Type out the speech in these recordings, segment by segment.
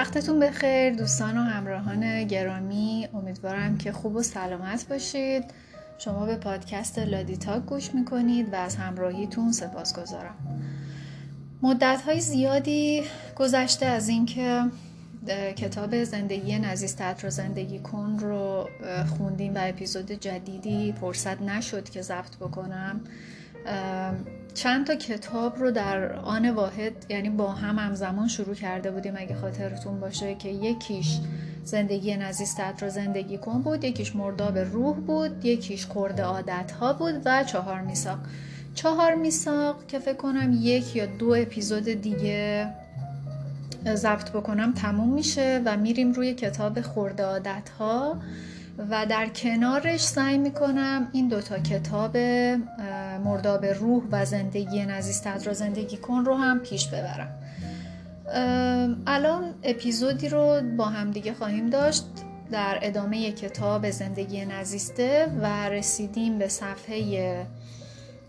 وقتتون بخیر دوستان و همراهان گرامی. امیدوارم که خوب و سلامت باشید. شما به پادکست لادیتاک گوش می‌کنید و از همراهیتون سپاس گذارم. مدت های زیادی گذشته از اینکه کتاب زندگی نزیسته رو زندگی کن رو خوندیم و اپیزود جدیدی فرصت نشد که ضبط بکنم. چند تا کتاب رو در آن واحد یعنی با هم همزمان شروع کرده بودیم اگه خاطرتون باشه که یکیش زندگی نزیستت رو زندگی کن بود یکیش مرداب روح بود یکیش خورده عادت ها بود و چهار میساق چهار میساق که فکر کنم یک یا دو اپیزود دیگه ضبط بکنم تموم میشه و میریم روی کتاب خورده عادت ها و در کنارش سعی می‌کنم این دوتا کتاب مرداب روح و زندگی نزیستت را زندگی کن رو هم پیش ببرم. الان اپیزودی رو با هم دیگه خواهیم داشت. در ادامه کتاب زندگی نزیسته و رسیدیم به صفحه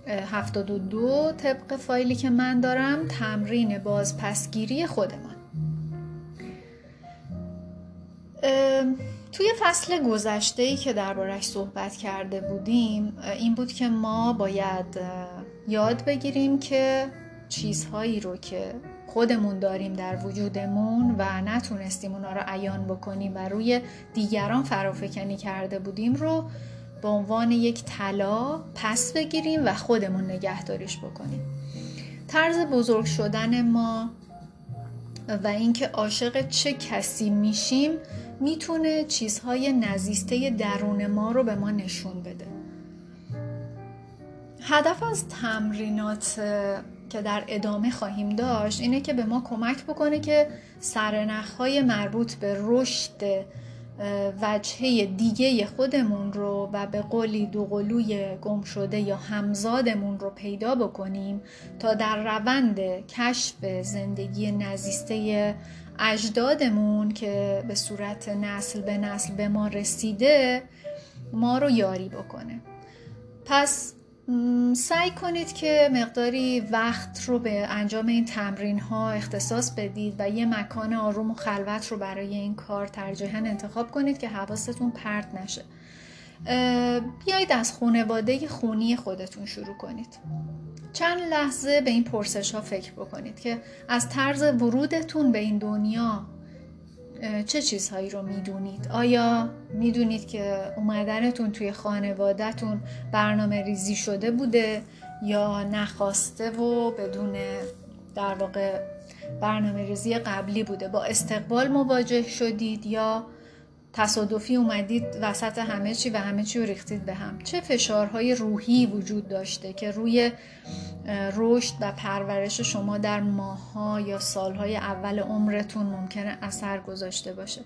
72 طبق فایلی که من دارم تمرین بازپسگیری خودمان. توی فصل گذشته ای که دربارش صحبت کرده بودیم این بود که ما باید یاد بگیریم که چیزهایی رو که خودمون داریم در وجودمون و نتونستیم اونا رو عیان بکنیم و روی دیگران فرافکنی کرده بودیم رو به عنوان یک طلا پس بگیریم و خودمون نگهداریش بکنیم. طرز بزرگ شدن ما و اینکه عاشق چه کسی میشیم می‌تونه چیزهای نزیسته درون ما رو به ما نشون بده. هدف از تمرینات که در ادامه خواهیم داشت اینه که به ما کمک بکنه که سرنخهای مربوط به رشد وجهه دیگه خودمون رو و به قولی دوقلوی گم شده یا همزادمون رو پیدا بکنیم تا در روند کشف زندگی نزیسته اجدادمون که به صورت نسل به نسل به ما رسیده ما رو یاری بکنه. پس سعی کنید که مقداری وقت رو به انجام این تمرین ها اختصاص بدید و یه مکان آروم و خلوت رو برای این کار ترجیحاً انتخاب کنید که حواستون پرت نشه. بیایید از خانواده خونی خودتون شروع کنید. چند لحظه به این پرسش ها فکر بکنید که از طرز ورودتون به این دنیا چه چیزهایی رو می‌دونید؟ آیا می‌دونید که اومدنتون توی خانوادهتون برنامه ریزی شده بوده یا نخواسته و بدون در واقع برنامه ریزی قبلی بوده؟ با استقبال مواجه شدید یا تصادفی اومدید وسط همه چی و همه چی رو ریختید به هم چه فشارهای روحی وجود داشته که روی رشد و پرورش شما در ماهها یا سالهای اول عمرتون ممکنه اثر گذاشته باشه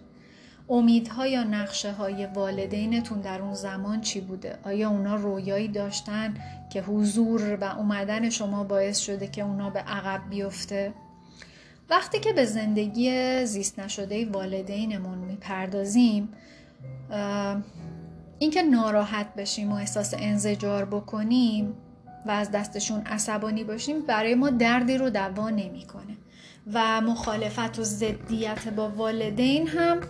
امیدها یا نقشه های والدینتون در اون زمان چی بوده؟ آیا اونا رویایی داشتن که حضور و اومدن شما باعث شده که اونا به عقب بیفته؟ وقتی که به زندگی زیست نشده والدینمون می‌پردازیم اینکه ناراحت بشیم و احساس انزجار بکنیم و از دستشون عصبانی باشیم برای ما دردی رو دوا نمی‌کنه. و مخالفت و ضدیت با والدین هم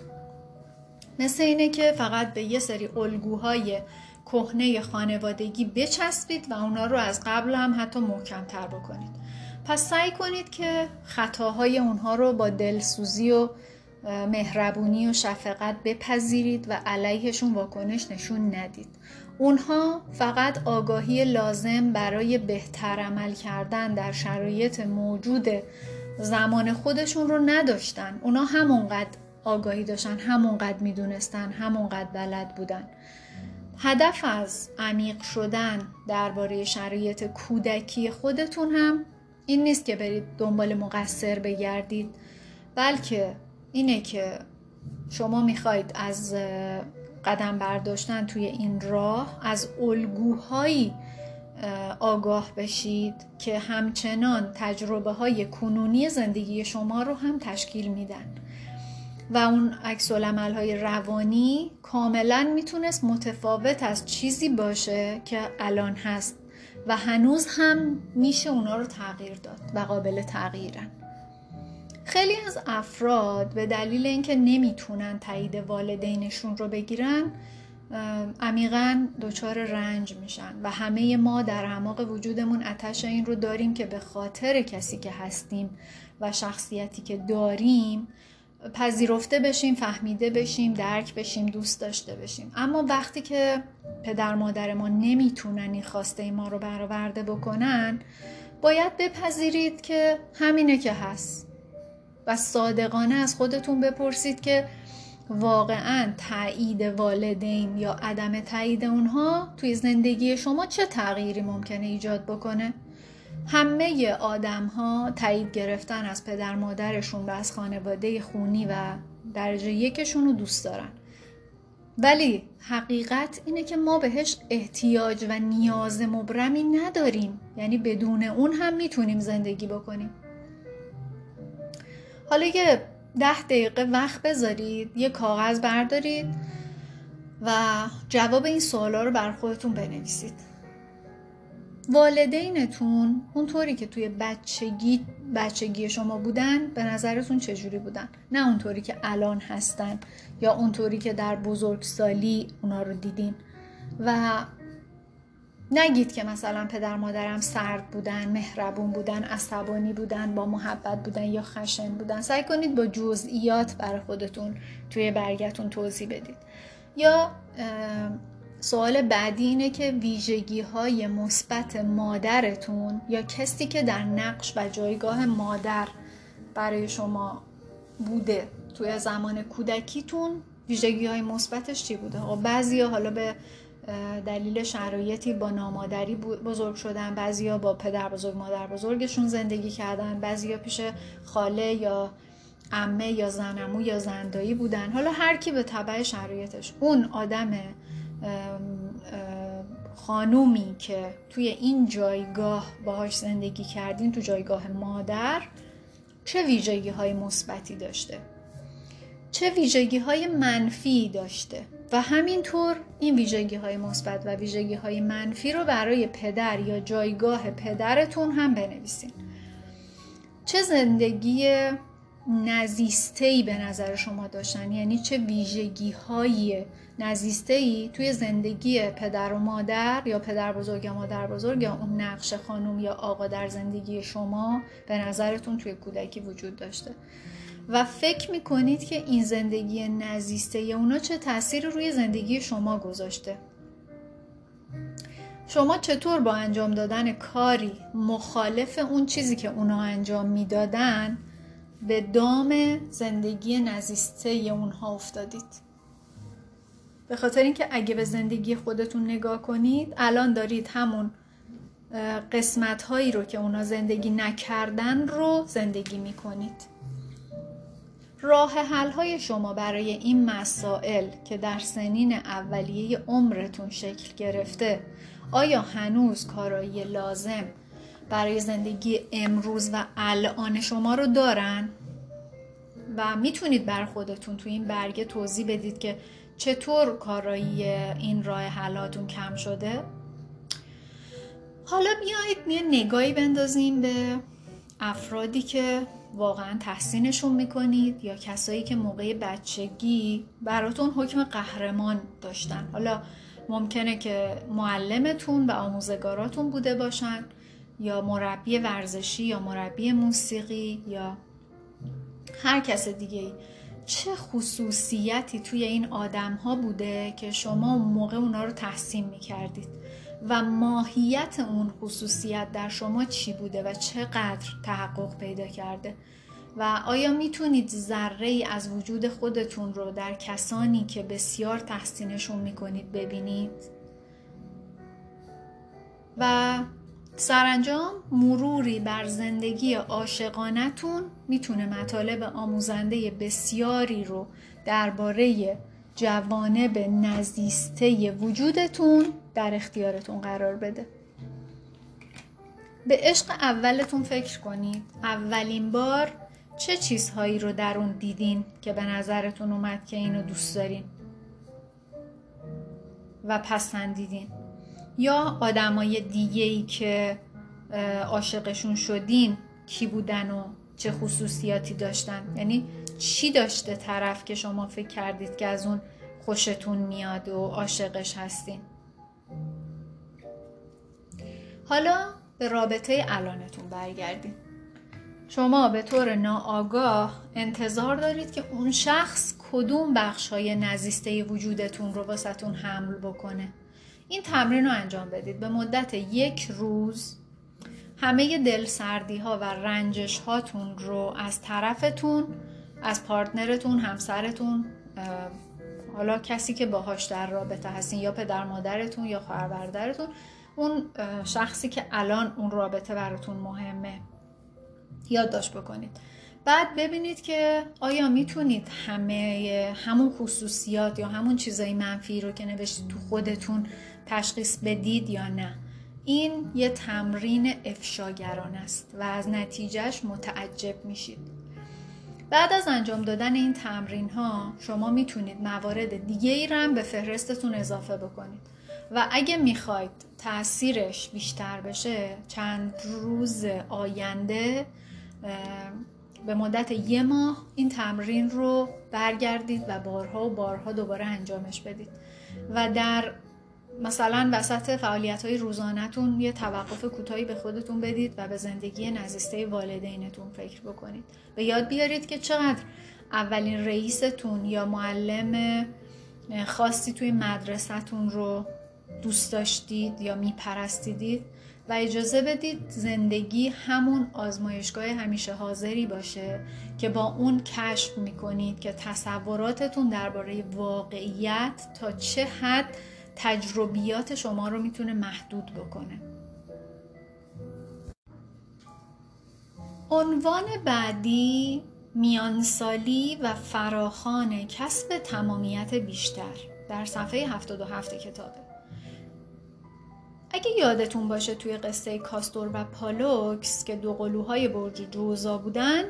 مثل اینه که فقط به یه سری الگوهای کهنه خانوادگی بچسبید و اونا رو از قبل هم حتی محکمتر بکنید. پس سعی کنید که خطاهای اونها رو با دلسوزی و مهربونی و شفقت بپذیرید و علیهشون واکنش نشون ندید. اونها فقط آگاهی لازم برای بهتر عمل کردن در شرایط موجود زمان خودشون رو نداشتن. اونا همونقدر آگاهی داشتن همونقدر می‌دونستن همونقدر بلد بودن. هدف از عمیق شدن درباره شرایط کودکی خودتون هم این نیست که برید دنبال مقصر بگردید بلکه اینه که شما می‌خواید از قدم برداشتن توی این راه از الگوهایی آگاه بشید که همچنان تجربه های کنونی زندگی شما رو هم تشکیل میدن. و اون عکس های روانی کاملا می‌تونست متفاوت از چیزی باشه که الان هست. و هنوز هم میشه اونا رو تغییر داد و قابل تغییرن. خیلی از افراد به دلیل اینکه نمی‌تونن تایید والدینشون رو بگیرن عمیقا دچار رنج میشن و همه ما در اعماق وجودمون اتش این رو داریم که به خاطر کسی که هستیم و شخصیتی که داریم پذیرفته بشیم فهمیده بشیم درک بشیم دوست داشته بشیم. اما وقتی که پدر مادر ما نمی‌تونن این خواسته ما رو برآورده بکنن باید بپذیرید که همینه که هست. و صادقانه از خودتون بپرسید که واقعا تایید والدین یا عدم تایید اونها توی زندگی شما چه تغییری ممکنه ایجاد بکنه؟ همه آدم ها تایید گرفتن از پدر مادرشون و از خانواده خونی و درجه یکشون رو دوست دارن. ولی حقیقت اینه که ما بهش احتیاج و نیاز مبرمی نداریم. یعنی بدون اون هم می‌تونیم زندگی بکنیم. حالا یه ده دقیقه وقت بذارید یه کاغذ بردارید و جواب این سوالا رو بر خودتون بنویسید. والدینتون اونطوری که توی بچگی بچگی شما بودن به نظرتون چجوری بودن؟ نه اونطوری که الان هستن یا اونطوری که در بزرگسالی اونا رو دیدین. و نگید که مثلا پدر مادرم سرد بودن مهربون بودن عصبانی بودن با محبت بودن یا خشن بودن. سعی کنید با جزئیات برای خودتون توی برگتون توضیح بدید. یا سوال بعدی اینه که ویژگی های مثبت مادرتون یا کسی که در نقش و جایگاه مادر برای شما بوده توی زمان کودکیتون ویژگی های مثبتش چی بوده؟ خب بعضی حالا به دلیل شرایطی با نامادری بزرگ شدن بعضیا با پدر بزرگ مادر بزرگشون زندگی کردن بعضیا پیش خاله یا امه یا زنمو یا زندایی بودن. حالا هر کی به تبع شرایطش. اون آدم خانومی که توی این جایگاه باهاش زندگی کردین تو جایگاه مادر چه ویژگی های مثبتی داشته؟ چه ویژگی های منفی داشته؟ و همینطور این ویژگی های مثبت و ویژگی های منفی رو برای پدر یا جایگاه پدرتون هم بنویسین. چه زندگی نزیسته به نظر شما داشتن؟ یعنی چه ویژگی های نزیسته ای توی زندگی پدر و مادر یا پدر بزرگ یا مادر بزرگ یا اون نقش خانم یا آقا در زندگی شما به نظرتون توی کودکی وجود داشته؟ و فکر می‌کنید که این زندگی نزیسته یا اونا چه تاثیر روی زندگی شما گذاشته؟ شما چطور با انجام دادن کاری مخالف اون چیزی که اونا انجام می‌دادن به دام زندگی نزیسته اونها افتادید. به خاطر اینکه اگه به زندگی خودتون نگاه کنید الان دارید همون قسمت هایی رو که اونا زندگی نکردن رو زندگی می‌کنید. راه حل های شما برای این مسائل که در سنین اولیه عمرتون شکل گرفته آیا هنوز کارایی لازم برای زندگی امروز و الان شما رو دارن؟ و می‌تونید بر خودتون تو این برگه توضیح بدید که چطور کارایی این راه حلاتون کم شده؟ حالا بیایید یه نگاهی بندازیم به افرادی که واقعا تحسینشون می‌کنید یا کسایی که موقع بچگی براتون حکم قهرمان داشتن حالا ممکنه که معلمتون و آموزگاراتون بوده باشن یا مربی ورزشی یا مربی موسیقی یا هر کس دیگه چه خصوصیتی توی این آدم ها بوده که شما موقع اونا رو تحسین می‌کردید؟ و ماهیت اون خصوصیت در شما چی بوده و چقدر تحقق پیدا کرده؟ و آیا می‌تونید ذره ای از وجود خودتون رو در کسانی که بسیار تحسینشون می‌کنید ببینید؟ و سرانجام مروری بر زندگی عاشقانتون می‌تونه مطالب آموزنده بسیاری رو درباره جوانب نزیسته وجودتون در اختیارتون قرار بده. به عشق اولتون فکر کنید. اولین بار چه چیزهایی رو در اون دیدین که به نظرتون اومد که اینو دوست دارین و پسندیدین؟ یا آدمای دیگه ای که عاشقشون شدین کی بودن و چه خصوصیاتی داشتن؟ یعنی چی داشته طرف که شما فکر کردید که از اون خوشتون میاد و عاشقش هستین؟ حالا به رابطه الانتون برگردیم. شما به طور ناآگاه انتظار دارید که اون شخص کدوم بخش های نزیسته وجودتون رو واسهتون حمل بکنه. این تمرین رو انجام بدید. به مدت یک روز همه دلسردی ها و رنجش هاتون رو از طرفتون از پارتنرتون همسرتون حالا کسی که باهاش در رابطه هستین یا پدر مادرتون یا خواهر برادرتون اون شخصی که الان اون رابطه براتون مهمه یادداشت بکنید. بعد ببینید که آیا می‌تونید همه همون خصوصیات یا همون چیزای منفی رو که نوشتید تو خودتون تشخیص بدید یا نه. این یه تمرین افشاگران است و از نتیجهش متعجب میشید. بعد از انجام دادن این تمرین ها شما می‌تونید موارد دیگه ای هم به فهرستتون اضافه بکنید. و اگه می‌خواید تاثیرش بیشتر بشه چند روز آینده به مدت یه ماه این تمرین رو برگردید و بارها و بارها دوباره انجامش بدید. و در مثلا وسط فعالیت های روزانهتون یه توقف کوتاهی به خودتون بدید و به زندگی نزیسته والدینتون فکر بکنید. و یاد بیارید که چقدر اولین رئیستون یا معلم خاصی توی مدرسهتون رو دوست داشتید یا میپرستیدید و اجازه بدید زندگی همون آزمایشگاه همیشه حاضری باشه که با اون کشف می‌کنید که تصوراتتون درباره واقعیت تا چه حد تجربیات شما رو می‌تونه محدود بکنه. عنوان بعدی میانسالی و فراخان کسب تمامیت بیشتر در صفحه 77 کتابه. اگه یادتون باشه توی قصه کاستور و پالوکس که دو قلوهای برج جوزا بودن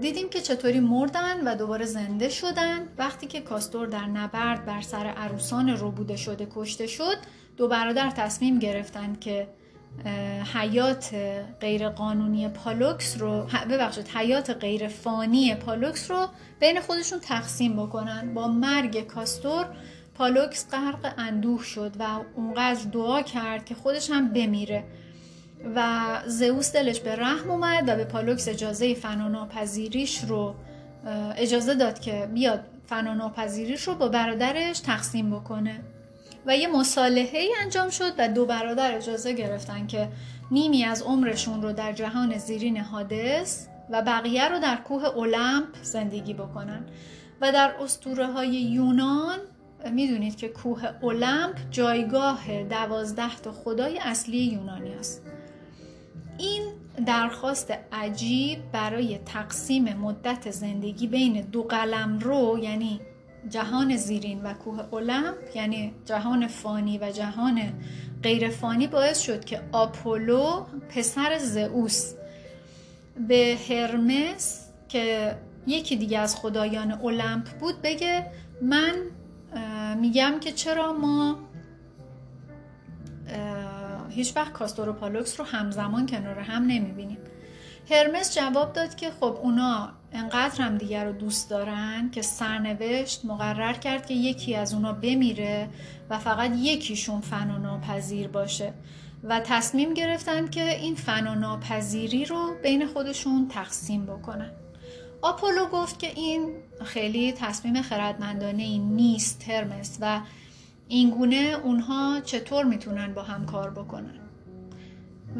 دیدیم که چطوری مردن و دوباره زنده شدن. وقتی که کاستور در نبرد بر سر عروسان روبوده شده کشته شد دو برادر تصمیم گرفتند که حیات غیر قانونی پالوکس رو ببخشید حیات غیر فانی پالوکس رو بین خودشون تقسیم بکنن. با مرگ کاستور پالوکس غرق اندوه شد و اونقدر دعا کرد که خودش هم بمیره. و زئوس دلش به رحم اومد و به پالوکس اجازه فناناپذیریش رو اجازه داد که بیاد فناناپذیریش رو با برادرش تقسیم بکنه. و یه مصالحه ای انجام شد و دو برادر اجازه گرفتن که نیمی از عمرشون رو در جهان زیرین حادث و بقیه رو در کوه اولمپ زندگی بکنن. و در اسطوره های یونان می‌دونید که کوه اولمپ جایگاه دوازده تا خدای اصلی یونانی است. این درخواست عجیب برای تقسیم مدت زندگی بین دو قلم رو یعنی جهان زیرین و کوه اولمپ یعنی جهان فانی و جهان غیر فانی باعث شد که آپولو پسر زئوس به هرمس که یکی دیگه از خدایان اولمپ بود بگه من میگم که چرا ما هیچ وقت پالوکس رو همزمان کنار هم نمی‌بینیم. هرمس جواب داد که خب اونا انقدر هم دیگر رو دوست دارن که سرنوشت مقرر کرد که یکی از اونا بمیره و فقط یکیشون فنا ناپذیر باشه و تصمیم گرفتن که این فنا ناپذیری رو بین خودشون تقسیم بکنن. آپولو گفت که این خیلی تصمیم خردمندانه ای نیست هرمس و اینگونه اونها چطور می‌تونن با هم کار بکنن؟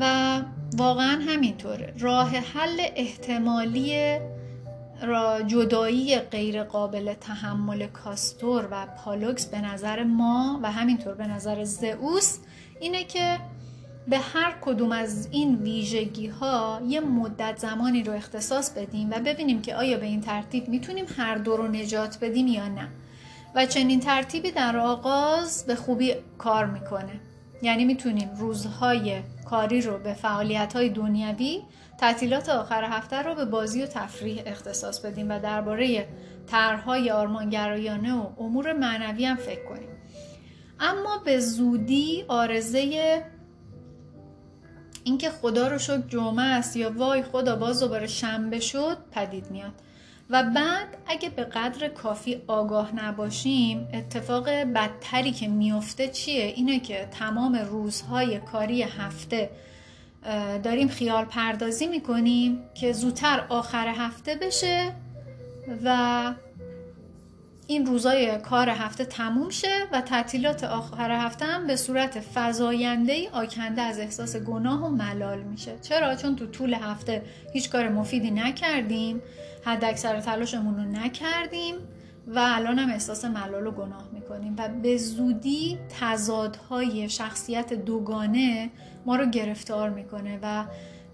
و واقعا همینطوره. راه حل احتمالی را جدایی غیر قابل تحمل کاستور و پالوکس به نظر ما و همینطور به نظر زئوس اینه که به هر کدوم از این ویژگی ها یه مدت زمانی رو اختصاص بدیم و ببینیم که آیا به این ترتیب می‌تونیم هر دو رو نجات بدیم یا نه. و چنین ترتیبی در آغاز به خوبی کار می‌کنه. یعنی می‌تونیم روزهای کاری رو به فعالیت های دنیوی تعطیلات آخر هفته رو به بازی و تفریح اختصاص بدیم و درباره طرحهای آرمانگرایانه و امور معنوی هم فکر کنیم. اما به زودی آرزه اینکه خدا رو شکر جمعه است یا وای خدا باز دوباره شنبه شد پدید میاد. و بعد اگه به قدر کافی آگاه نباشیم اتفاق بدتری که میفته چیه؟ اینه که تمام روزهای کاری هفته داریم خیال پردازی می‌کنیم که زودتر آخر هفته بشه و این روزای کار هفته تموم شه و تعطیلات آخر هفته هم به صورت فضاینده ای آکنده از احساس گناه و ملال میشه. چرا؟ چون تو طول هفته هیچ کار مفیدی نکردیم حد اکثر تلاشمون رو نکردیم و الان هم احساس ملال و گناه می‌کنیم و به زودی تضادهای شخصیت دوگانه ما رو گرفتار می‌کنه و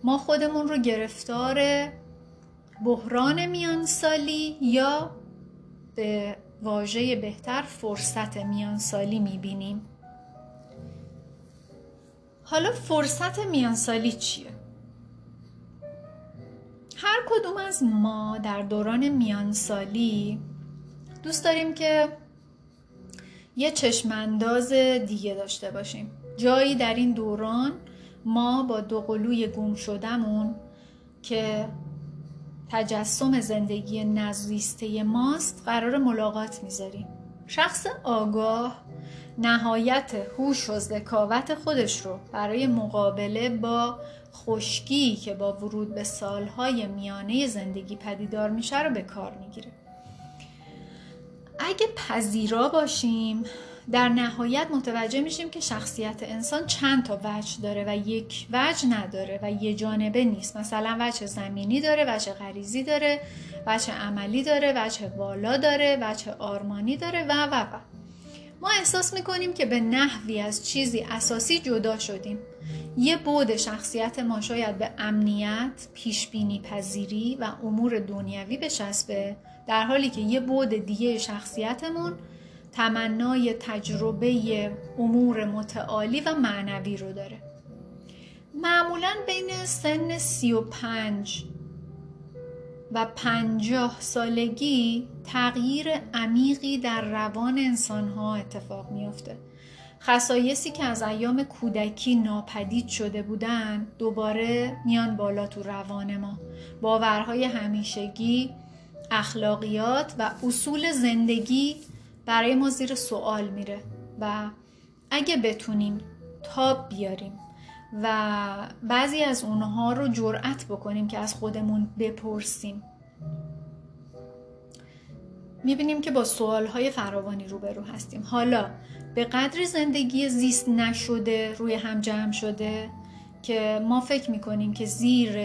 ما خودمون رو گرفتار بحران میان سالی یا به واژه بهتر فرصت میان سالی می‌بینیم حالا فرصت میان سالی چیه؟ هر کدوم از ما در دوران میانسالی دوست داریم که یه چشمانداز دیگه داشته باشیم جایی در این دوران ما با دو قلوی گم شدمون که تجسم زندگی نزویسته ماست قرار ملاقات می‌ذاریم. شخص آگاه نهایت هوش و ذکاوت خودش رو برای مقابله با خشکی که با ورود به سالهای میانه زندگی پدیدار میشه رو به کار می‌گیره. اگه پذیرا باشیم در نهایت متوجه میشیم که شخصیت انسان چند تا وجه داره و یک وجه نداره و یه جانبه نیست. مثلا وجه زمینی داره وجه غریزی داره وجه عملی داره وجه بالا داره وجه آرمانی داره و و و. ما احساس می‌کنیم که به نحوی از چیزی اساسی جدا شدیم. یه بود شخصیت ما شاید به امنیت، پیشبینی پذیری و امور دنیوی بچسبه در حالی که یه بود دیگه شخصیتمون تمنای تجربه امور متعالی و معنوی رو داره. معمولا بین سن سی و پنج و پنجاه سالگی تغییر عمیقی در روان انسانها اتفاق میافته. خصایصی که از ایام کودکی ناپدید شده بودن دوباره میان بالا تو روان ما. باورهای همیشگی اخلاقیات و اصول زندگی برای ما زیر سوال میره و اگه بتونیم تاب بیاریم و بعضی از اونها رو جرأت بکنیم که از خودمون بپرسیم. می‌بینیم که با سوالهای فراوانی روبرو هستیم. حالا به قدر زندگی زیست نشده روی هم جمع شده که ما فکر می‌کنیم که زیر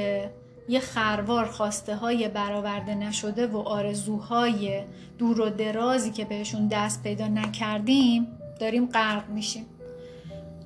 یه خروار خواسته های برآورده نشده و آرزوهای دور و درازی که بهشون دست پیدا نکردیم داریم غرق میشیم.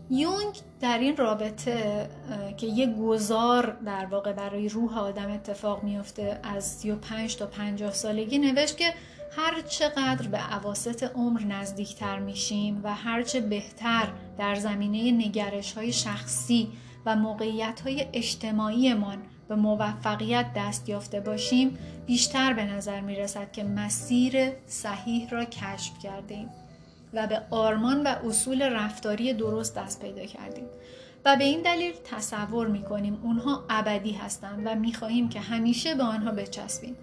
یونگ در این رابطه که یه گذار در واقع برای روح آدم اتفاق میفته از 35 تا 50 سالگی نوشت که هر چقدر به عواست عمر نزدیکتر میشیم و هرچه بهتر در زمینه نگرش های شخصی و موقعیت های اجتماعیمان به موفقیت دست یافته باشیم بیشتر به نظر می رسد که مسیر صحیح را کشف کردیم و به آرمان و اصول رفتاری درست دست پیدا کردیم و به این دلیل تصور می کنیم اونها ابدی هستند و می خواهیم که همیشه به آنها بچسبیم.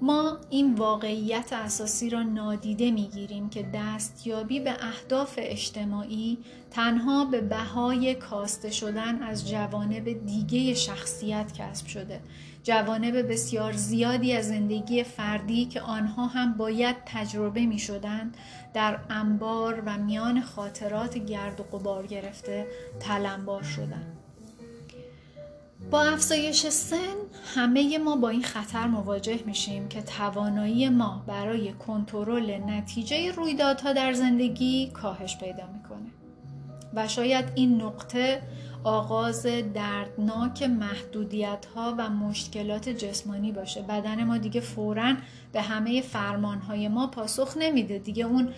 ما این واقعیت اساسی را نادیده می‌گیریم که دستیابی به اهداف اجتماعی تنها به بهای کاسته شدن از جوانب دیگه شخصیت کسب شده جوانب بسیار زیادی از زندگی فردی که آنها هم باید تجربه می شدند در انبار و میان خاطرات گرد و قبار گرفته تلمبار شدند. با افزایش سن همه ما با این خطر مواجه میشیم که توانایی ما برای کنترل نتیجه رویدادها در زندگی کاهش پیدا می‌کنه. و شاید این نقطه آغاز دردناک محدودیت ها و مشکلات جسمانی باشه. بدن ما دیگه فورا به همه فرمان های ما پاسخ نمیده. دیگه اون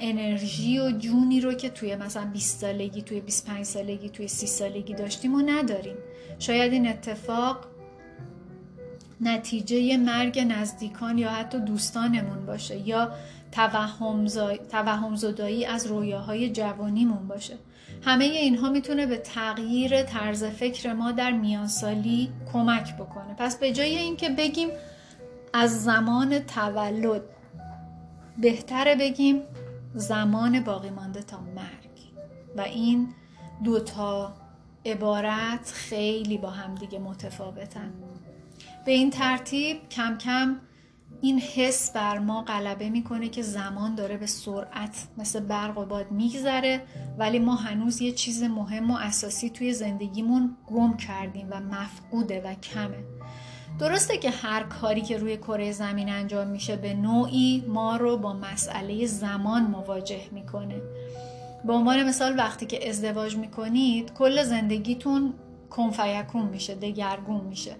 انرژی و جونی رو که توی مثلا 20 سالگی توی 25 سالگی توی 30 سالگی داشتیم و نداریم. شاید این اتفاق نتیجه مرگ نزدیکان یا حتی دوستانمون باشه یا توهم زدایی از رویاهای جوانیمون باشه. همه اینها می‌تونه به تغییر طرز فکر ما در میانسالی کمک بکنه. پس به جای اینکه بگیم از زمان تولد بهتره بگیم زمان باقی مانده تا مرگ. و این دوتا عبارت خیلی با هم دیگه متفاوتن. به این ترتیب کم کم این حس بر ما غلبه می‌کنه که زمان داره به سرعت مثل برق و باد میگذره ولی ما هنوز یه چیز مهم و اساسی توی زندگیمون گم کردیم و مفقوده و کمه. درسته که هر کاری که روی کره زمین انجام میشه به نوعی ما رو با مسئله زمان مواجه می‌کنه. به عنوان مثال وقتی که ازدواج می‌کنید کل زندگیتون کنفیکون میشه دگرگون میشه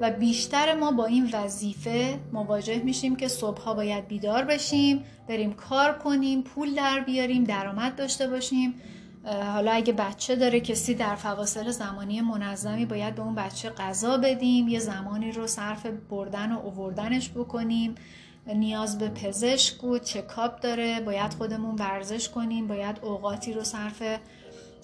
و بیشتر ما با این وظیفه مواجه میشیم که صبحها باید بیدار بشیم بریم کار کنیم پول در بیاریم درآمد داشته باشیم حالا اگه بچه داره کسی در فواصل زمانی منظمی باید به اون بچه غذا بدیم یه زمانی رو صرف بردن و اووردنش بکنیم. نیاز به پزشک و چکاپ داره باید خودمون ورزش کنیم باید اوقاتی رو صرف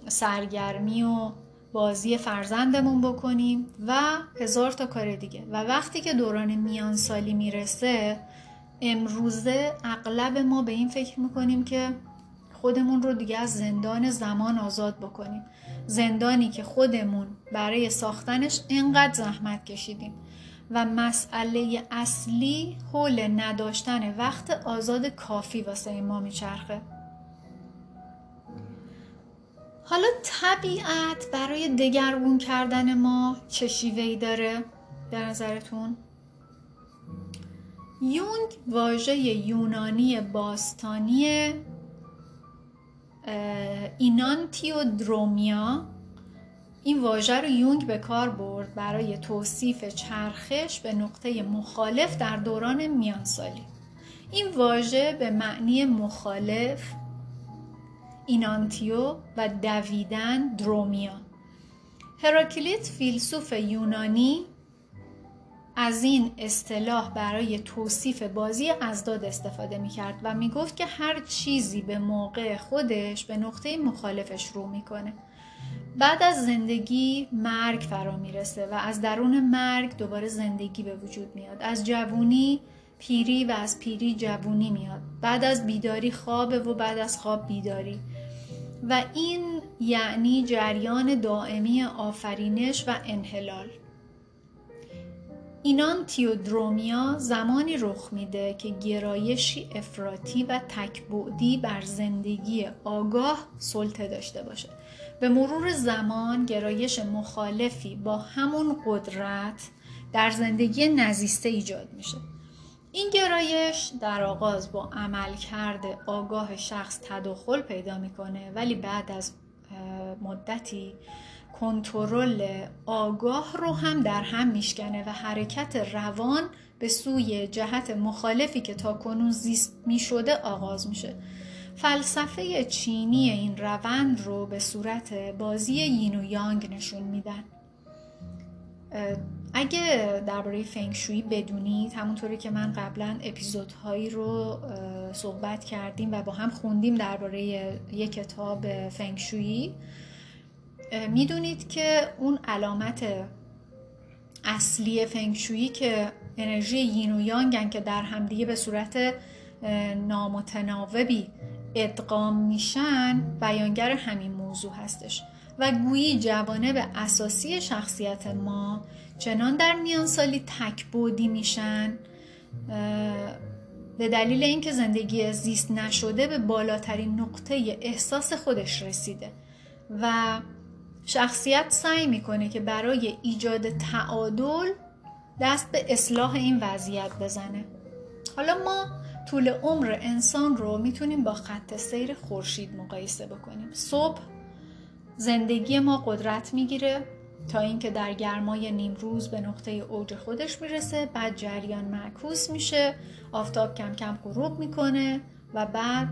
سرگرمی و بازی فرزندمون بکنیم و هزار تا کار دیگه. و وقتی که دوران میان سالی می‌رسه امروزه اغلب ما به این فکر می‌کنیم که خودمون رو دیگه از زندان زمان آزاد بکنیم زندانی که خودمون برای ساختنش انقدر زحمت کشیدیم و مسئله اصلی حول نداشتن وقت آزاد کافی واسه ما میچرخه حالا طبیعت برای دگرگون کردن ما چه شیوهی داره در نظرتون؟ یونگ واژه یونانی باستانی درومیا این واژه رو یونگ به کار برد برای توصیف چرخش به نقطه مخالف در دوران میانسالی. این واژه به معنی مخالف اینانتیو و دویدن درومیا. هراکلیت فیلسوف یونانی از این اصطلاح برای توصیف بازی ازداد استفاده می کرد و می گفت که هر چیزی به موقع خودش به نقطه مخالفش رو می‌کنه. بعد از زندگی مرگ فرا می‌رسه و از درون مرگ دوباره زندگی به وجود میاد. از جوونی پیری و از پیری جوونی میاد. بعد از بیداری خوابه و بعد از خواب بیداری. و این یعنی جریان دائمی آفرینش و انحلال اینان تیودرومیا زمانی رخ میده که گرایشی افراطی و تکبعدی بر زندگی آگاه سلطه داشته باشه. به مرور زمان گرایش مخالفی با همون قدرت در زندگی نزیسته ایجاد میشه. این گرایش در آغاز با عمل کرده آگاه شخص تداخل پیدا می‌کنه ولی بعد از مدتی کنترل آگاه رو هم در هم میشکنه و حرکت روان به سوی جهت مخالفی که تا کنون زیست می شده آغاز میشه. فلسفه چینی این روند رو به صورت بازی یین و یانگ نشون میدن. اگه درباره فنگشویی بدونید همونطوری که من قبلا اپیزودهایی رو صحبت کردیم و با هم خوندیم درباره یک کتاب فنگشویی می‌دونید که اون علامت اصلی فنگشویی که انرژی یین و یانگن که در همدیگه به صورت نامتناوبی ادغام میشن بیانگر همین موضوع هستش. و گویی جوانب اساسی شخصیت ما چنان در میان سالی تکبودی میشن به دلیل اینکه زندگی زیست نشده به بالاترین نقطه احساس خودش رسیده. و شخصیت سعی می‌کنه که برای ایجاد تعادل دست به اصلاح این وضعیت بزنه. حالا ما طول عمر انسان رو می‌تونیم با خط سیر خورشید مقایسه بکنیم. صبح زندگی ما قدرت می‌گیره تا اینکه در گرمای نیمروز به نقطه اوج خودش می‌رسه بعد جریان معکوس میشه آفتاب کم کم غروب می‌کنه و بعد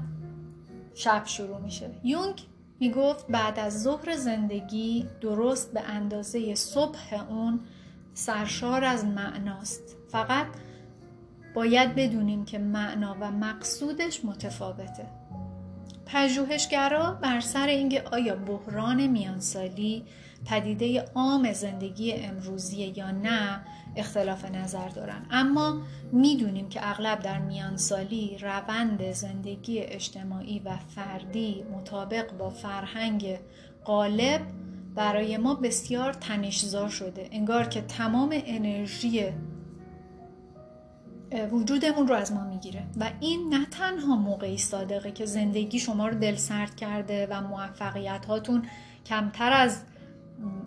شب شروع میشه. یونگ می‌گفت بعد از ظهر زندگی درست به اندازه صبح اون سرشار از معناست. فقط باید بدونیم که معنا و مقصودش متفاوته. پژوهشگرا بر سر اینکه آیا بحران میانسالی پدیده عام زندگی امروزی یا نه اختلاف نظر دارن. اما می‌دونیم که اغلب در میانسالی روند زندگی اجتماعی و فردی مطابق با فرهنگ غالب برای ما بسیار تنشزا شده. انگار که تمام انرژی وجودمون رو از ما می‌گیره. و این نه تنها موقعی صادقه که زندگی شما رو دل سرد کرده و موفقیت هاتون کمتر از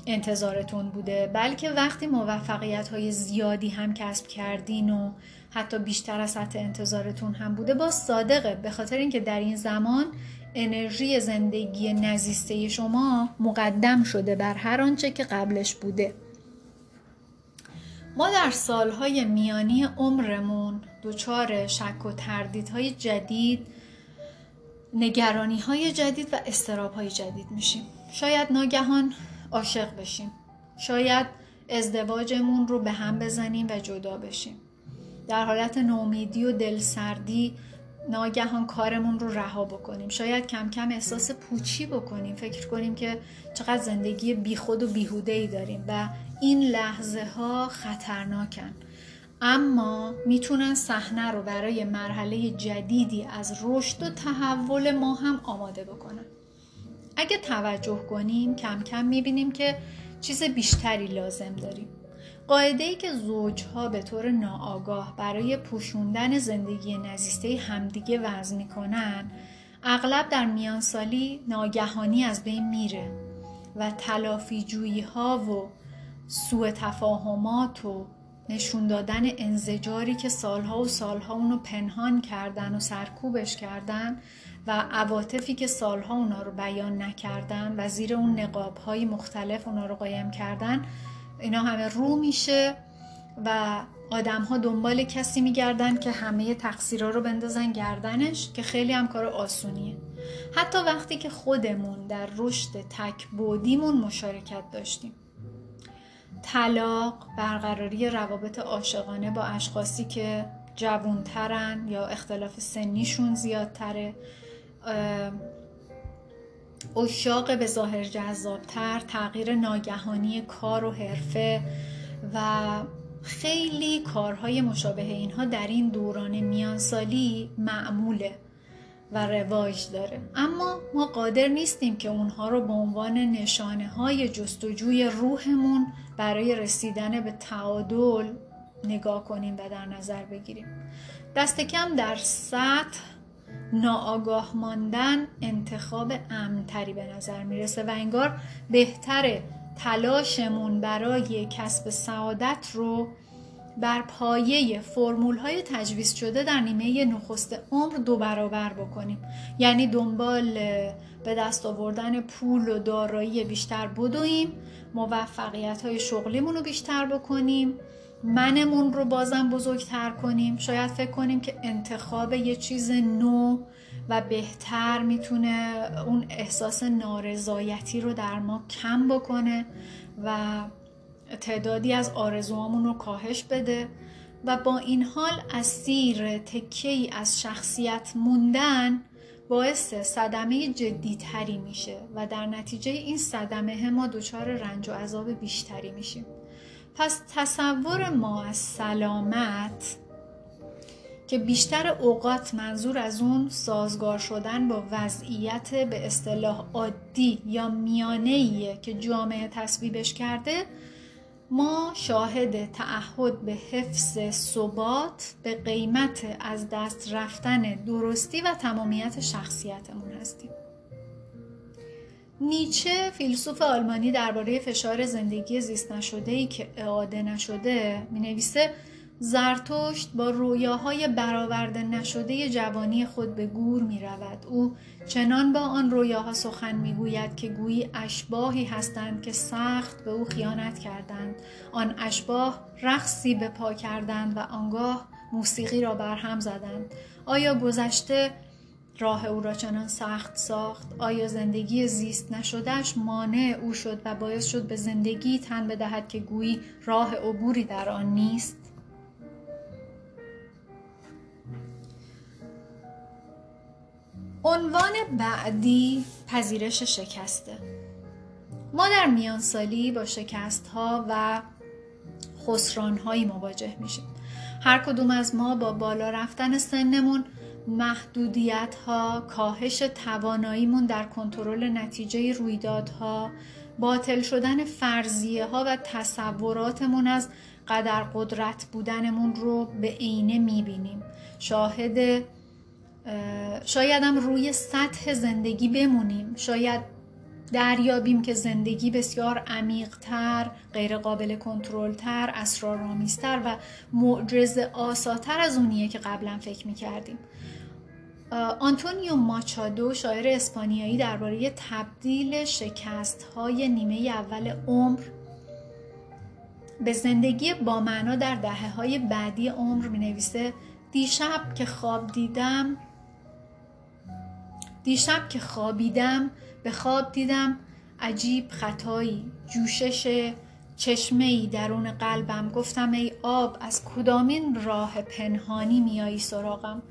انتظارتون بوده بلکه وقتی موفقیت های زیادی هم کسب کردین و حتی بیشتر از سطح انتظارتون هم بوده با صادقه. به خاطر اینکه در این زمان انرژی زندگی نزیسته شما مقدم شده بر هر آنچه که قبلش بوده. ما در سالهای میانی عمرمون دچار شک و تردیدهای جدید نگرانی های جدید و استراب های جدید میشیم. شاید ناگهان عاشق بشیم. شاید ازدواجمون رو به هم بزنیم و جدا بشیم. در حالت نومیدی و دلسردی ناگهان کارمون رو رها بکنیم. شاید کم کم احساس پوچی بکنیم. فکر کنیم که چقدر زندگی بیخود و بیهوده ای داریم و این لحظه ها خطرناکن. اما می‌تونن صحنه رو برای مرحله جدیدی از رشد و تحول ما هم آماده بکنن. اگه توجه کنیم کم کم می‌بینیم که چیز بیشتری لازم داریم. قاعده ای که زوجها به طور ناآگاه برای پوشوندن زندگی نزیسته همدیگه وضع می‌کنن اغلب در میانسالی ناگهانی از بین میره و تلافی جویی ها و سوء تفاهمات و نشون دادن انزجاری که سالها و سالها اونو پنهان کردن و سرکوبش کردن و عواطفی که سالها اونا رو بیان نکردن و زیر اون نقاب های مختلف اونا رو قایم کردن اینا همه رو میشه و آدم ها دنبال کسی میگردن که همه تقصیرها رو بندازن گردنش که خیلی هم کار آسونیه. حتی وقتی که خودمون در رشد تک بودیمون مشارکت داشتیم. طلاق برقراری روابط عاشقانه با اشخاصی که جوونترن یا اختلاف سنیشون زیادتره. اشاق به ظاهر جذابتر تغییر ناگهانی کار و حرفه و خیلی کارهای مشابه اینها در این دوران میانسالی معموله و رواج داره. اما ما قادر نیستیم که اونها رو به عنوان نشانه های جستجوی روحمون برای رسیدن به تعادل نگاه کنیم و در نظر بگیریم. دست کم در سطح ناآگاه ماندن انتخاب امنتری به نظر می‌رسه و انگار بهتره تلاشمون برای کسب سعادت رو بر پایه فرمول های تجویز شده در نیمه نخست عمر دو برابر بکنیم. یعنی دنبال به دست آوردن پول و دارایی بیشتر بدویم موفقیت های شغلیمون رو بیشتر بکنیم. منمون رو بازم بزرگتر کنیم. شاید فکر کنیم که انتخاب یه چیز نو و بهتر می‌تونه اون احساس نارضایتی رو در ما کم بکنه و تعدادی از آرزوهامون رو کاهش بده و با این حال اسیر تکه ای از شخصیت موندن باعث صدمه جدیتری میشه و در نتیجه این صدمه ما دچار رنج و عذاب بیشتری میشیم. پس تصور ما از سلامت که بیشتر اوقات منظور از اون سازگار شدن با وضعیت به اصطلاح عادی یا میانهیه که جامعه تصویبش کرده ما شاهد تعهد به حفظ ثبات به قیمت از دست رفتن درستی و تمامیت شخصیتمون هستیم. نیچه فیلسوف آلمانی درباره فشار زندگی زیست نشده ای که اعاده نشده می نویسه زرتشت با رویاهای برآورده نشده جوانی خود به گور می رود. او چنان با آن رویاها سخن می گوید که گویی اشباهی هستند که سخت به او خیانت کردند. آن اشباه رقصی به پا کردند و آنگاه موسیقی را برهم زدند. آیا گذشته راه او را چنان سخت ساخت آیا زندگی زیست نشدهش مانع او شد و باعث شد به زندگی تن بدهد که گویی راه عبوری در آن نیست؟ عنوان بعدی پذیرش شکسته. ما در میان سالی با شکست ها و خسران هایی مواجه میشیم. هر کدوم از ما با بالا رفتن سنمون محدودیت ها کاهش تواناییمون در کنترل نتیجه رویدادها باطل شدن فرضیه ها و تصوراتمون از قدر قدرت بودنمون رو به عینه می‌بینیم شاهد شایدم روی سطح زندگی بمونیم شاید دریابیم که زندگی بسیار عمیقتر، غیرقابل کنترلتر، اسرارآمیزتر و معجز آساتر از اونیه که قبلا فکر می‌کردیم. آنتونیو ماچادو شاعر اسپانیایی درباره تبدیل شکست های نیمه اول عمر به زندگی با معنا در دهه های بعدی عمر می نویسه دیشب که خواب دیدم دیشب که خوابیدم به خواب دیدم عجیب خطایی. جوشش چشمه ای درون قلبم. گفتم ای آب از کدامین راه پنهانی میایی سراغم؟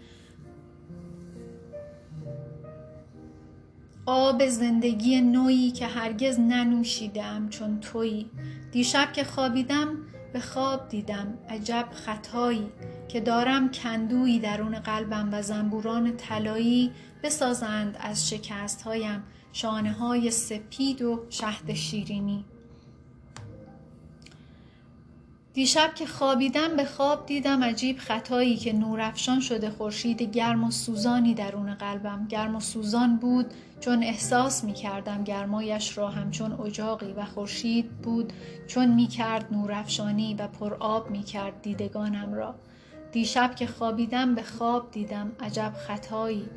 آب زندگی نوعی که هرگز ننوشیدم چون تویی. دیشب که خوابیدم به خواب دیدم. عجب خطایی که دارم کندویی درون قلبم و زنبوران طلایی بسازند از شکست هایم شانه های سپید و شهد شیرینی. دیشب که خوابیدم به خواب دیدم عجیب خطایی که نورافشان شده خورشید گرم و سوزانی درون قلبم. گرم و سوزان بود چون احساس می کردم گرمایش را همچون اجاقی و خورشید بود چون می کرد نورافشانی و پر آب می کرد دیدگانم را. دیشب که خوابیدم به خواب دیدم عجب خطایی.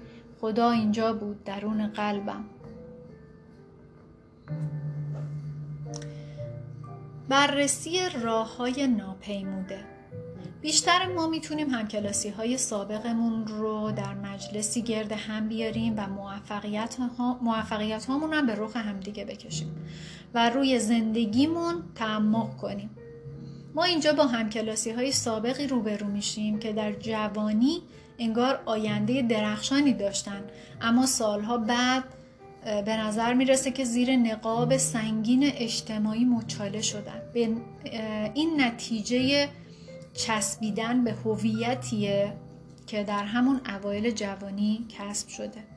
خدا اینجا بود درون قلبم. بررسی راه های ناپیموده. بیشتر ما می‌تونیم همکلاسی های سابقمون رو در مجلسی گرد هم بیاریم و موفقیت, ها، موفقیت هامون هم به رخ همدیگه بکشیم و روی زندگیمون تعمق کنیم. ما اینجا با همکلاسی های سابقی روبرو میشیم که در جوانی انگار آینده درخشانی داشتن اما سالها بعد به نظر می‌رسه که زیر نقاب سنگین اجتماعی مچاله شدن. به این نتیجه چسبیدن به هویتیه که در همون اوایل جوانی کسب شده.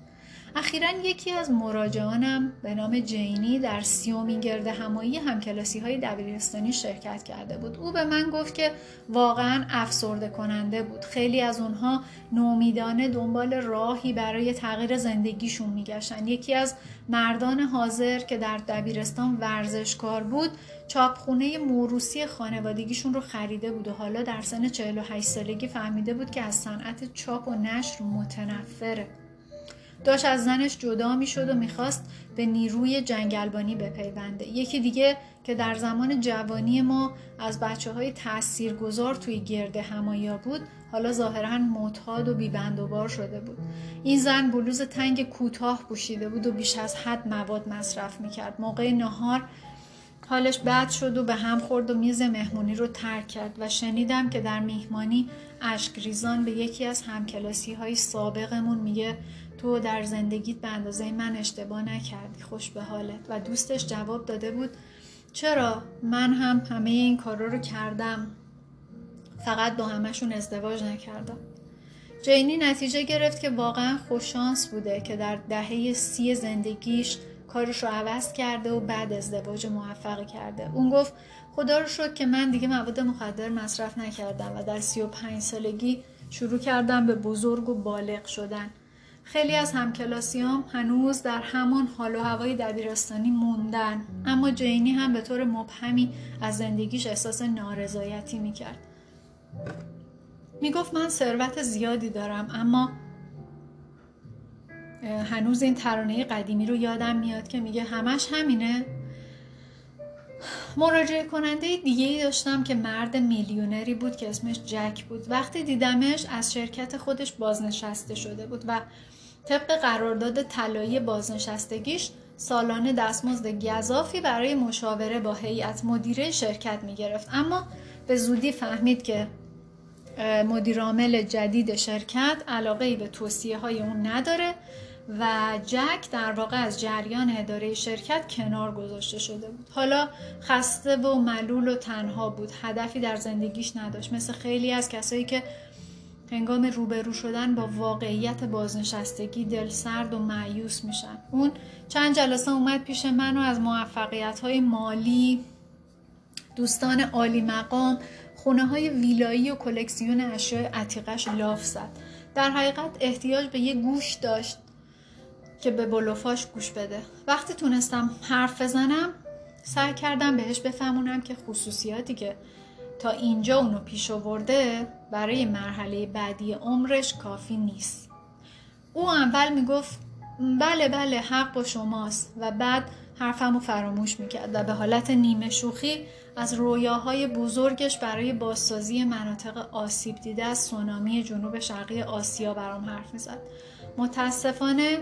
اخیرا یکی از مراجعانم به نام جینی در سیومین گرده همایی همکلاسی های دبیرستانی شرکت کرده بود. او به من گفت که واقعا افسرده کننده بود. خیلی از اونها نومیدانه دنبال راهی برای تغییر زندگیشون میگشتن. یکی از مردان حاضر که در دبیرستان ورزشکار بود چاپخونه موروسی خانوادگیشون رو خریده بود و حالا در سن 48 سالگی فهمیده بود که از صنعت چاپ و نشر متنفره. داشت از زنش جدا می‌شد و می‌خواست به نیروی جنگلبانی بپیونده. یکی دیگه که در زمان جوانی ما از بچه های تأثیر گذار توی گرده همایا بود حالا ظاهرا معتاد و بیبند و شده بود. این زن بلوز تنگ کوتاه پوشیده بود و بیش از حد مواد مصرف می‌کرد. موقع نهار حالش بد شد و به هم خورد و میز مهمونی رو ترک کرد و شنیدم که در میهمانی اشکریزان به یکی از همکلاسی های سابقمون میگه تو در زندگیت به اندازه من اشتباه نکردی خوش به حالت. و دوستش جواب داده بود چرا؟ من هم همه این کارا رو کردم. فقط با همشون ازدواج نکردم. جینی نتیجه گرفت که واقعا خوششانس بوده که در دهه سی زندگیش کارش رو عوض کرده و بعد ازدواج موفق کرده. اون گفت خدا رو شد که من دیگه مواد مخدر مصرف نکردم و در سی و پنج سالگی شروع کردم به بزرگ و بالغ شدن. خیلی از همکلاسیام هنوز در همان حال و هوای دبیرستانی موندن. اما جینی هم به طور مبهمی از زندگیش احساس نارضایتی می‌کرد. می‌گفت من ثروت زیادی دارم اما هنوز این ترانه قدیمی رو یادم میاد که میگه همش همینه. مراجعه کننده دیگه ای داشتم که مرد میلیونری بود که اسمش جک بود. وقتی دیدمش از شرکت خودش بازنشسته شده بود و طبق قرارداد طلایی بازنشستگیش سالانه دستمزد گذافی برای مشاوره با هیئت مدیره شرکت می گرفت اما به زودی فهمید که مدیرعامل جدید شرکت علاقه ای به توصیه های اون نداره و جک در واقع از جریان اداره شرکت کنار گذاشته شده بود. حالا خسته و ملول و تنها بود. هدفی در زندگیش نداشت. مثل خیلی از کسایی که هنگام روبرو شدن با واقعیت بازنشستگی دل سرد و معیوس میشن. اون چند جلسه اومد پیش من و از موفقیت های مالی دوستان عالی مقام خونه های ویلایی و کلکسیون اشیاء عتیقش لاف زد. در حقیقت احتیاج به یه گوش داشت که به بلوفاش گوش بده. وقتی تونستم حرف بزنم سعی کردم بهش بفهمونم که خصوصیاتی که تا اینجا اونو پیش آورده برای مرحله بعدی عمرش کافی نیست. او اول می‌گفت بله بله حق با شماست. و بعد حرفم رو فراموش می‌کرد و به حالت نیمه شوخی از رویاهای بزرگش برای بازسازی مناطق آسیب دیده از سونامی جنوب شرقی آسیا برام حرف می‌زد. متاسفانه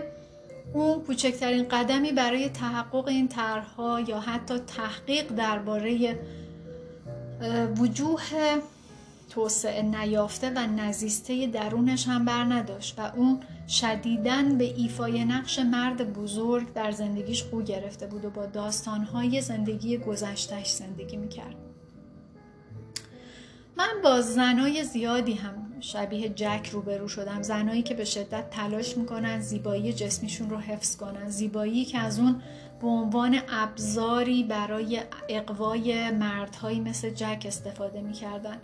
اون کوچکترین قدمی برای تحقق این طرحها یا حتی تحقیق درباره وجوه توسعه نیافته و نزیسته درونش هم بر نداشت و اون شدیدن به ایفای نقش مرد بزرگ در زندگیش خو گرفته بود و با داستانهای زندگی گذشتش زندگی می‌کرد. من با زنای زیادی هم شبیه جک روبرو شدم. زنایی که به شدت تلاش می‌کنن زیبایی جسمیشون رو حفظ کنن. زیبایی که از اون به عنوان ابزاری برای اقوای مردهایی مثل جک استفاده می‌کردن.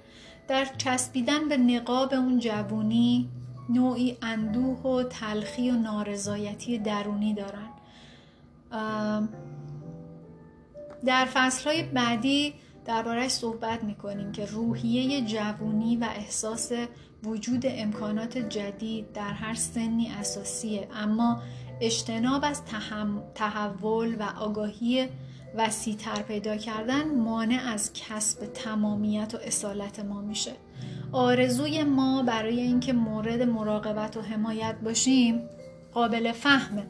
در چسبیدن به نقاب اون جوونی نوعی اندوه و تلخی و نارضایتی درونی دارن. در فصلهای بعدی دربارهش صحبت می‌کنیم که روحیه جوونی و احساس وجود امکانات جدید در هر سنی اساسیه. اما اجتناب از تحول و آگاهی وسیعتر پیدا کردن مانع از کسب تمامیت و اصالت ما میشه. آرزوی ما برای اینکه مورد مراقبت و حمایت باشیم قابل فهمه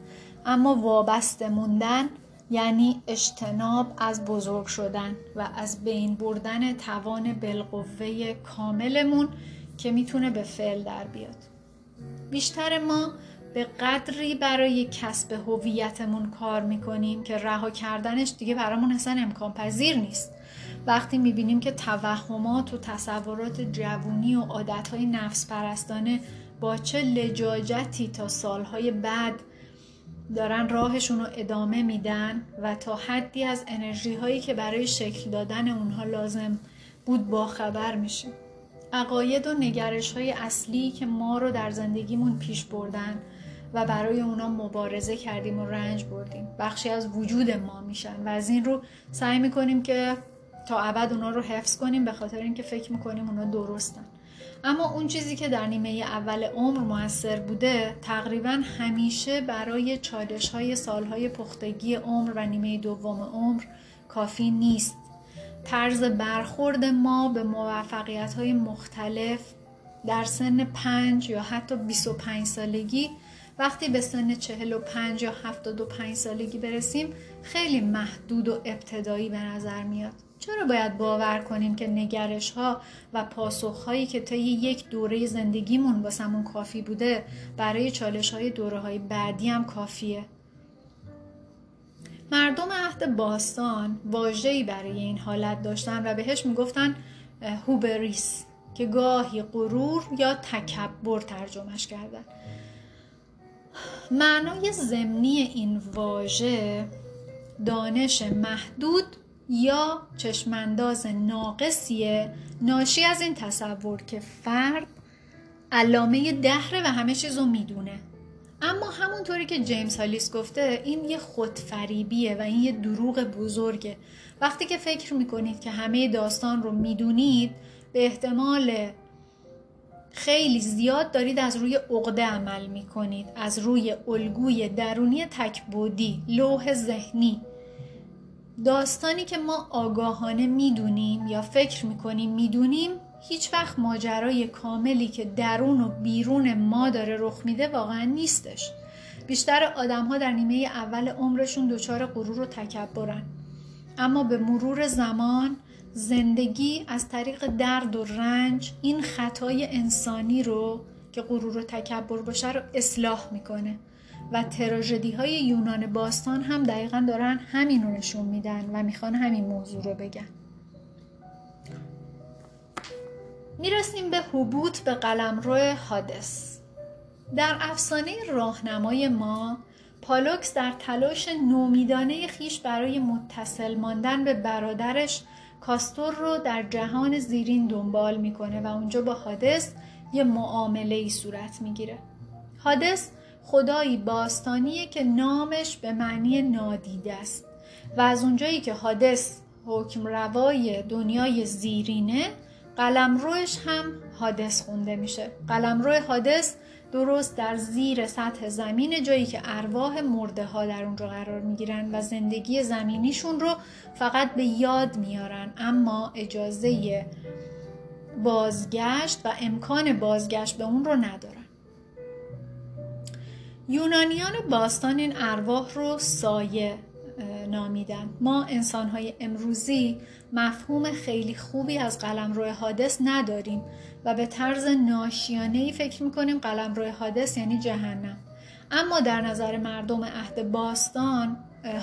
اما وابسته موندن یعنی اجتناب از بزرگ شدن و از بین بردن توان بالقوه کاملمون که می‌تونه به فعل در بیاد. بیشتر ما به قدری برای کسب هویتمون کار می‌کنیم که رها کردنش دیگه برامون اصلا امکان پذیر نیست. وقتی می‌بینیم که توهمات و تصورات جوونی و عادتهای نفس پرستانه با چه لجاجتی تا سالهای بعد دارن راهشون رو ادامه میدن و تا حدی از انرژی هایی که برای شکل دادن اونها لازم بود با خبر میشیم عقاید و نگرش های اصلی که ما رو در زندگیمون پیش بردن و برای اونا مبارزه کردیم و رنج بردیم. بخشی از وجود ما میشن و از این رو سعی می‌کنیم که تا ابد اونا رو حفظ کنیم به خاطر اینکه فکر می‌کنیم اونا درستن. اما اون چیزی که در نیمه اول عمر موثر بوده تقریبا همیشه برای چالش های سالهای پختگی عمر و نیمه دوم عمر کافی نیست. طرز برخورد ما به موفقیت های مختلف در سن پنج یا حتی 25 سالگی وقتی به سن 45 یا 75 سالگی برسیم خیلی محدود و ابتدایی به نظر میاد. چرا باید باور کنیم که نگرش ها و پاسخ هایی که طی یک دوره زندگیمون واسمون کافی بوده برای چالش های دوره های بعدی هم کافیه؟ مردم عهد باستان واژه‌ای برای این حالت داشتن و بهش می‌گفتن هوبریس که گاهی غرور یا تکبر ترجمهش کردن. معنای ضمنی این واژه دانش محدود یا چشمانداز ناقصیه ناشی از این تصور که فرد علامه دهره و همه چیز رو می‌دونه. اما همونطوری که جیمز هالیس گفته این یه خودفریبیه و این یه دروغ بزرگه. وقتی که فکر می‌کنید که همه داستان رو می‌دونید به احتمال خیلی زیاد دارید از روی عقده عمل می‌کنید از روی الگوی درونی تکبودی لوح ذهنی. داستانی که ما آگاهانه می‌دونیم یا فکر می‌کنیم می‌دونیم هیچ وقت ماجرای کاملی که درون و بیرون ما داره رخ میده واقعا نیستش. بیشتر آدم ها در نیمه اول عمرشون دچار غرور و تکبرن. اما به مرور زمان زندگی از طریق درد و رنج این خطای انسانی رو که غرور و تکبر باشه رو اصلاح می‌کنه. و تراژدی های یونان باستان هم دقیقا دارن همین رو نشون میدن و می‌خوان همین موضوع رو بگن. می‌رسیم به حبوط به قلمرو حادث. در افسانه راهنمای ما پالوکس در تلاش نومیدانه خیش برای متصل ماندن به برادرش کاستور رو در جهان زیرین دنبال می‌کنه و اونجا با حادث یه معامله ای صورت می‌گیره. حادث خدایی باستانیه که نامش به معنی نادیده است و از اونجایی که حادث حکم روای دنیای زیرینه قلمروش هم حادث خونده میشه. قلمرو حادث درست در زیر سطح زمین جایی که ارواح مرده ها در اونجا قرار می‌گیرن و زندگی زمینیشون رو فقط به یاد میارن. اما اجازه بازگشت و امکان بازگشت به اون رو ندارن. یونانیان باستان این ارواح رو سایه نامیدن. ما انسانهای امروزی مفهوم خیلی خوبی از قلمرو حادث نداریم و به طرز ناشیانه فکر می‌کنیم قلمرو حادث یعنی جهنم. اما در نظر مردم عهد باستان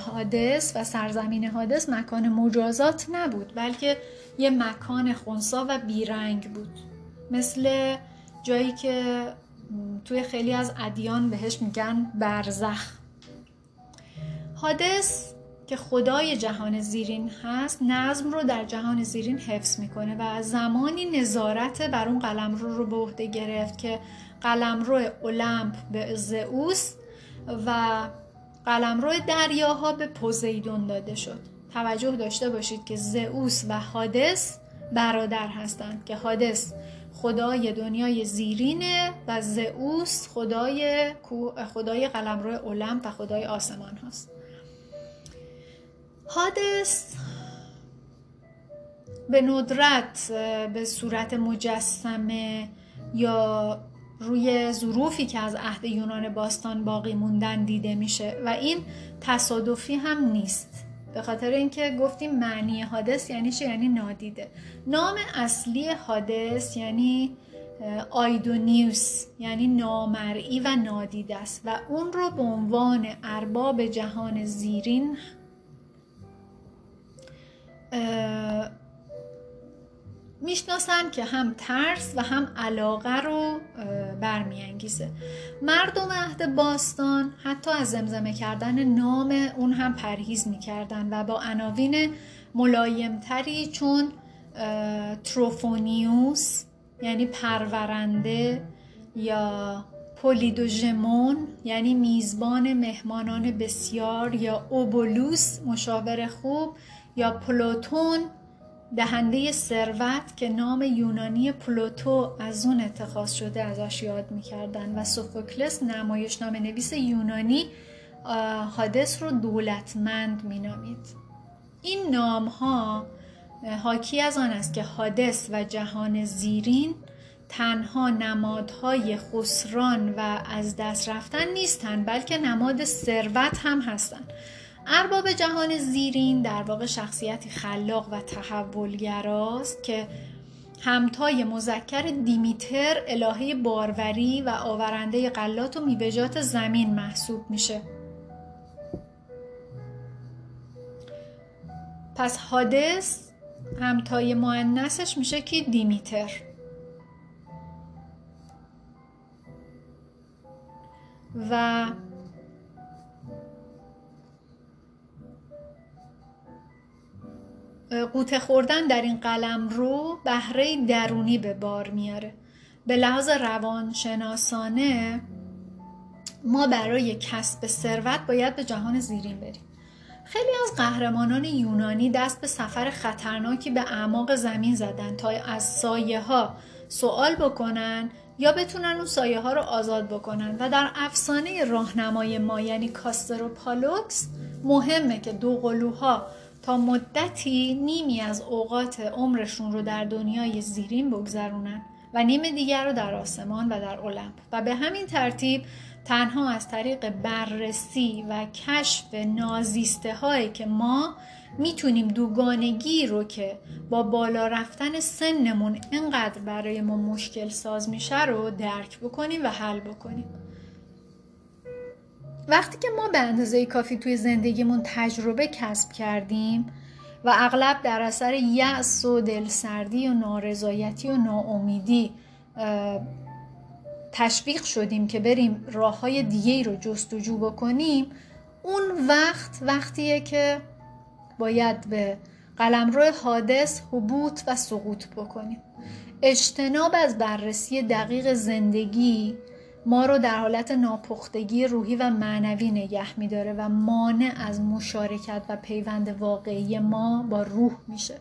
حادث و سرزمین حادث مکان مجازات نبود بلکه یه مکان خونسا و بیرنگ بود. مثل جایی که توی خیلی از ادیان بهش میگن برزخ. حادث که خدای جهان زیرین هست نظم رو در جهان زیرین حفظ می‌کنه و زمانی نظارت بر اون قلمرو رو به عهده گرفت که قلمرو اولمپ به زئوس و قلمرو دریاها به پوزیدون داده شد. توجه داشته باشید که زئوس و حادث برادر هستند که حادث خدای دنیای زیرینه و زئوس خدای خدای قلمرو اولمپ و خدای آسمان هست. حادث به ندرت به صورت مجسمه یا روی ظروفی که از عهد یونان باستان باقی موندن دیده میشه و این تصادفی هم نیست. به خاطر اینکه گفتیم معنی حادث یعنی چه یعنی نادیده. نام اصلی حادث یعنی آیدونیوس یعنی نامرئی و نادیده است و اون رو به عنوان ارباب جهان زیرین می‌شناسن که هم ترس و هم علاقه رو برمیانگیزه. مردم عهد باستان حتی از زمزمه کردن نام اون هم پرهیز می‌کردن و با عناوین ملایمتری چون تروفونیوس یعنی پرورنده یا پولیدوژمون یعنی میزبان مهمانان بسیار یا اوبولوس مشاور خوب یا پلوتون دهنده ثروت که نام یونانی پلوتو از اون اتخاذ شده ازش یاد می‌کردن و سوفوکلس نمایش نام نویس یونانی حادث رو دولتمند مینامید. این نام ها حاکی از آن است که حادث و جهان زیرین تنها نمادهای خسران و از دست رفتن نیستند بلکه نماد ثروت هم هستند ارباب جهان زیرین در واقع شخصیتی خلاق و تحولگراست که همتای مذکر دیمیتر الهه باروری و آورنده غلات و میوه‌جات زمین محسوب میشه. پس حادث همتای معنسش میشه که دیمیتر. و قوطه خوردن در این قلم رو بهره درونی به بار میاره. به لحاظ روانشناسانه ما برای کسب ثروت باید به جهان زیرین بریم. خیلی از قهرمانان یونانی دست به سفر خطرناکی به اعماق زمین زدن تا از سایه ها سوال بکنن یا بتونن اون سایه ها رو آزاد بکنن. و در افسانه راهنمای ما یعنی کاستر و پالوکس مهمه که دو قلوها تا مدتی نیمی از اوقات عمرشون رو در دنیای زیرین بگذرونن و نیم دیگر رو در آسمان و در المپ و به همین ترتیب تنها از طریق بررسی و کشف نازیسته هایی که ما می‌تونیم دوگانگی رو که با بالا رفتن سنمون اینقدر برای ما مشکل ساز میشه رو درک بکنیم و حل بکنیم. وقتی که ما به اندازه کافی توی زندگیمون تجربه کسب کردیم و اغلب در اثر یأس و دلسردی و نارضایتی و ناامیدی تشویق شدیم که بریم راه های دیگه رو جستجو بکنیم اون وقت وقتیه که باید به قلمرو حادث حبوط و سقوط بکنیم. اجتناب از بررسی دقیق زندگی ما رو در حالت ناپختگی روحی و معنوی نگه میداره و مانع از مشارکت و پیوند واقعی ما با روح میشه.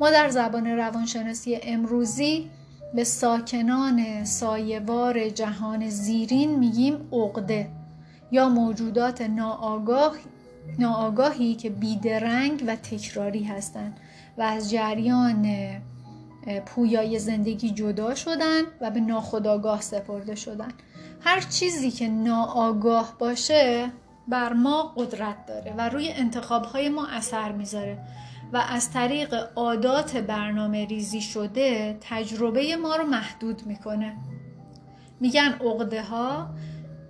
ما در زبان روانشناسی امروزی به ساکنان سایوار جهان زیرین میگیم عقده یا موجودات ناآگاه ناآگاهی که بیدرنگ و تکراری هستند و از جریان پویای زندگی جدا شدن و به ناخودآگاه سپرده شدن. هر چیزی که ناآگاه باشه بر ما قدرت داره و روی انتخابهای ما اثر می‌ذاره و از طریق عادات برنامه ریزی شده تجربه ما رو محدود می‌کنه. میگن عقده ها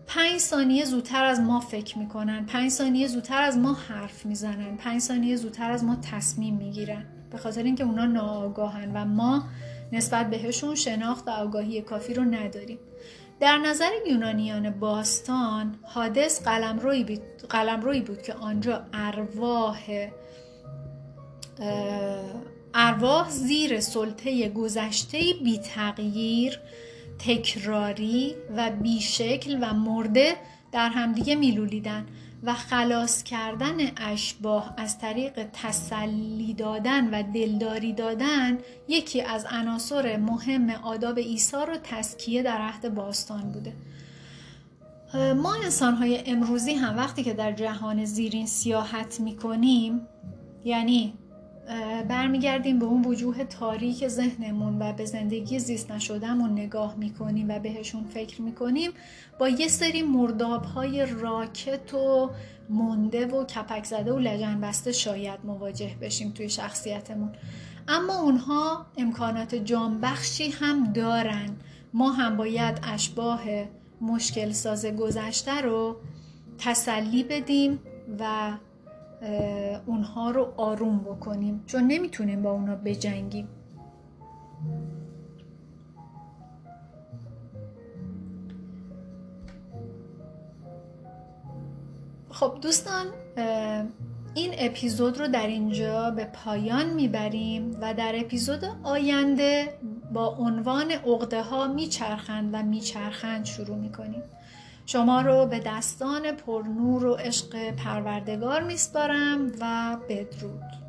پنج ثانیه زودتر از ما فکر می‌کنن پنج ثانیه زودتر از ما حرف می‌زنن پنج ثانیه زودتر از ما تصمیم می‌گیرن. به خاطر اینکه اونا ناآگاهن و ما نسبت بهشون شناخت و آگاهی کافی رو نداریم. در نظر یونانیان باستان حادث قلمرویی بود, قلمروی بود که آنجا ارواح ارواح زیر سلطه گذشته بی تغییر تکراری و بیشکل و مرده در همدیگه میلولیدن. و خلاص کردن اشباه از طریق تسلی دادن و دلداری دادن یکی از عناصر مهم آداب عیسی رو تسکیه در عهد باستان بوده. ما انسان های امروزی هم وقتی که در جهان زیرین سیاحت می‌کنیم یعنی برمیگردیم به اون وجوه تاریک ذهنمون و به زندگی زیست نشدهمون نگاه می‌کنیم و بهشون فکر می‌کنیم. با یه سری مرداب های راکت و مونده و کپک زده و لجن بسته شاید مواجه بشیم توی شخصیتمون. اما اونها امکانات جانبخشی هم دارن. ما هم باید اشباه مشکل ساز گذشته رو تسلی بدیم و اونها رو آروم بکنیم. چون نمی‌تونیم با اونا بجنگیم. خب دوستان این اپیزود رو در اینجا به پایان می‌بریم و در اپیزود آینده با عنوان عقده ها میچرخند و میچرخند شروع می‌کنیم. شما رو به دستان پرنور و عشق پروردگار میسپارم و بدرود.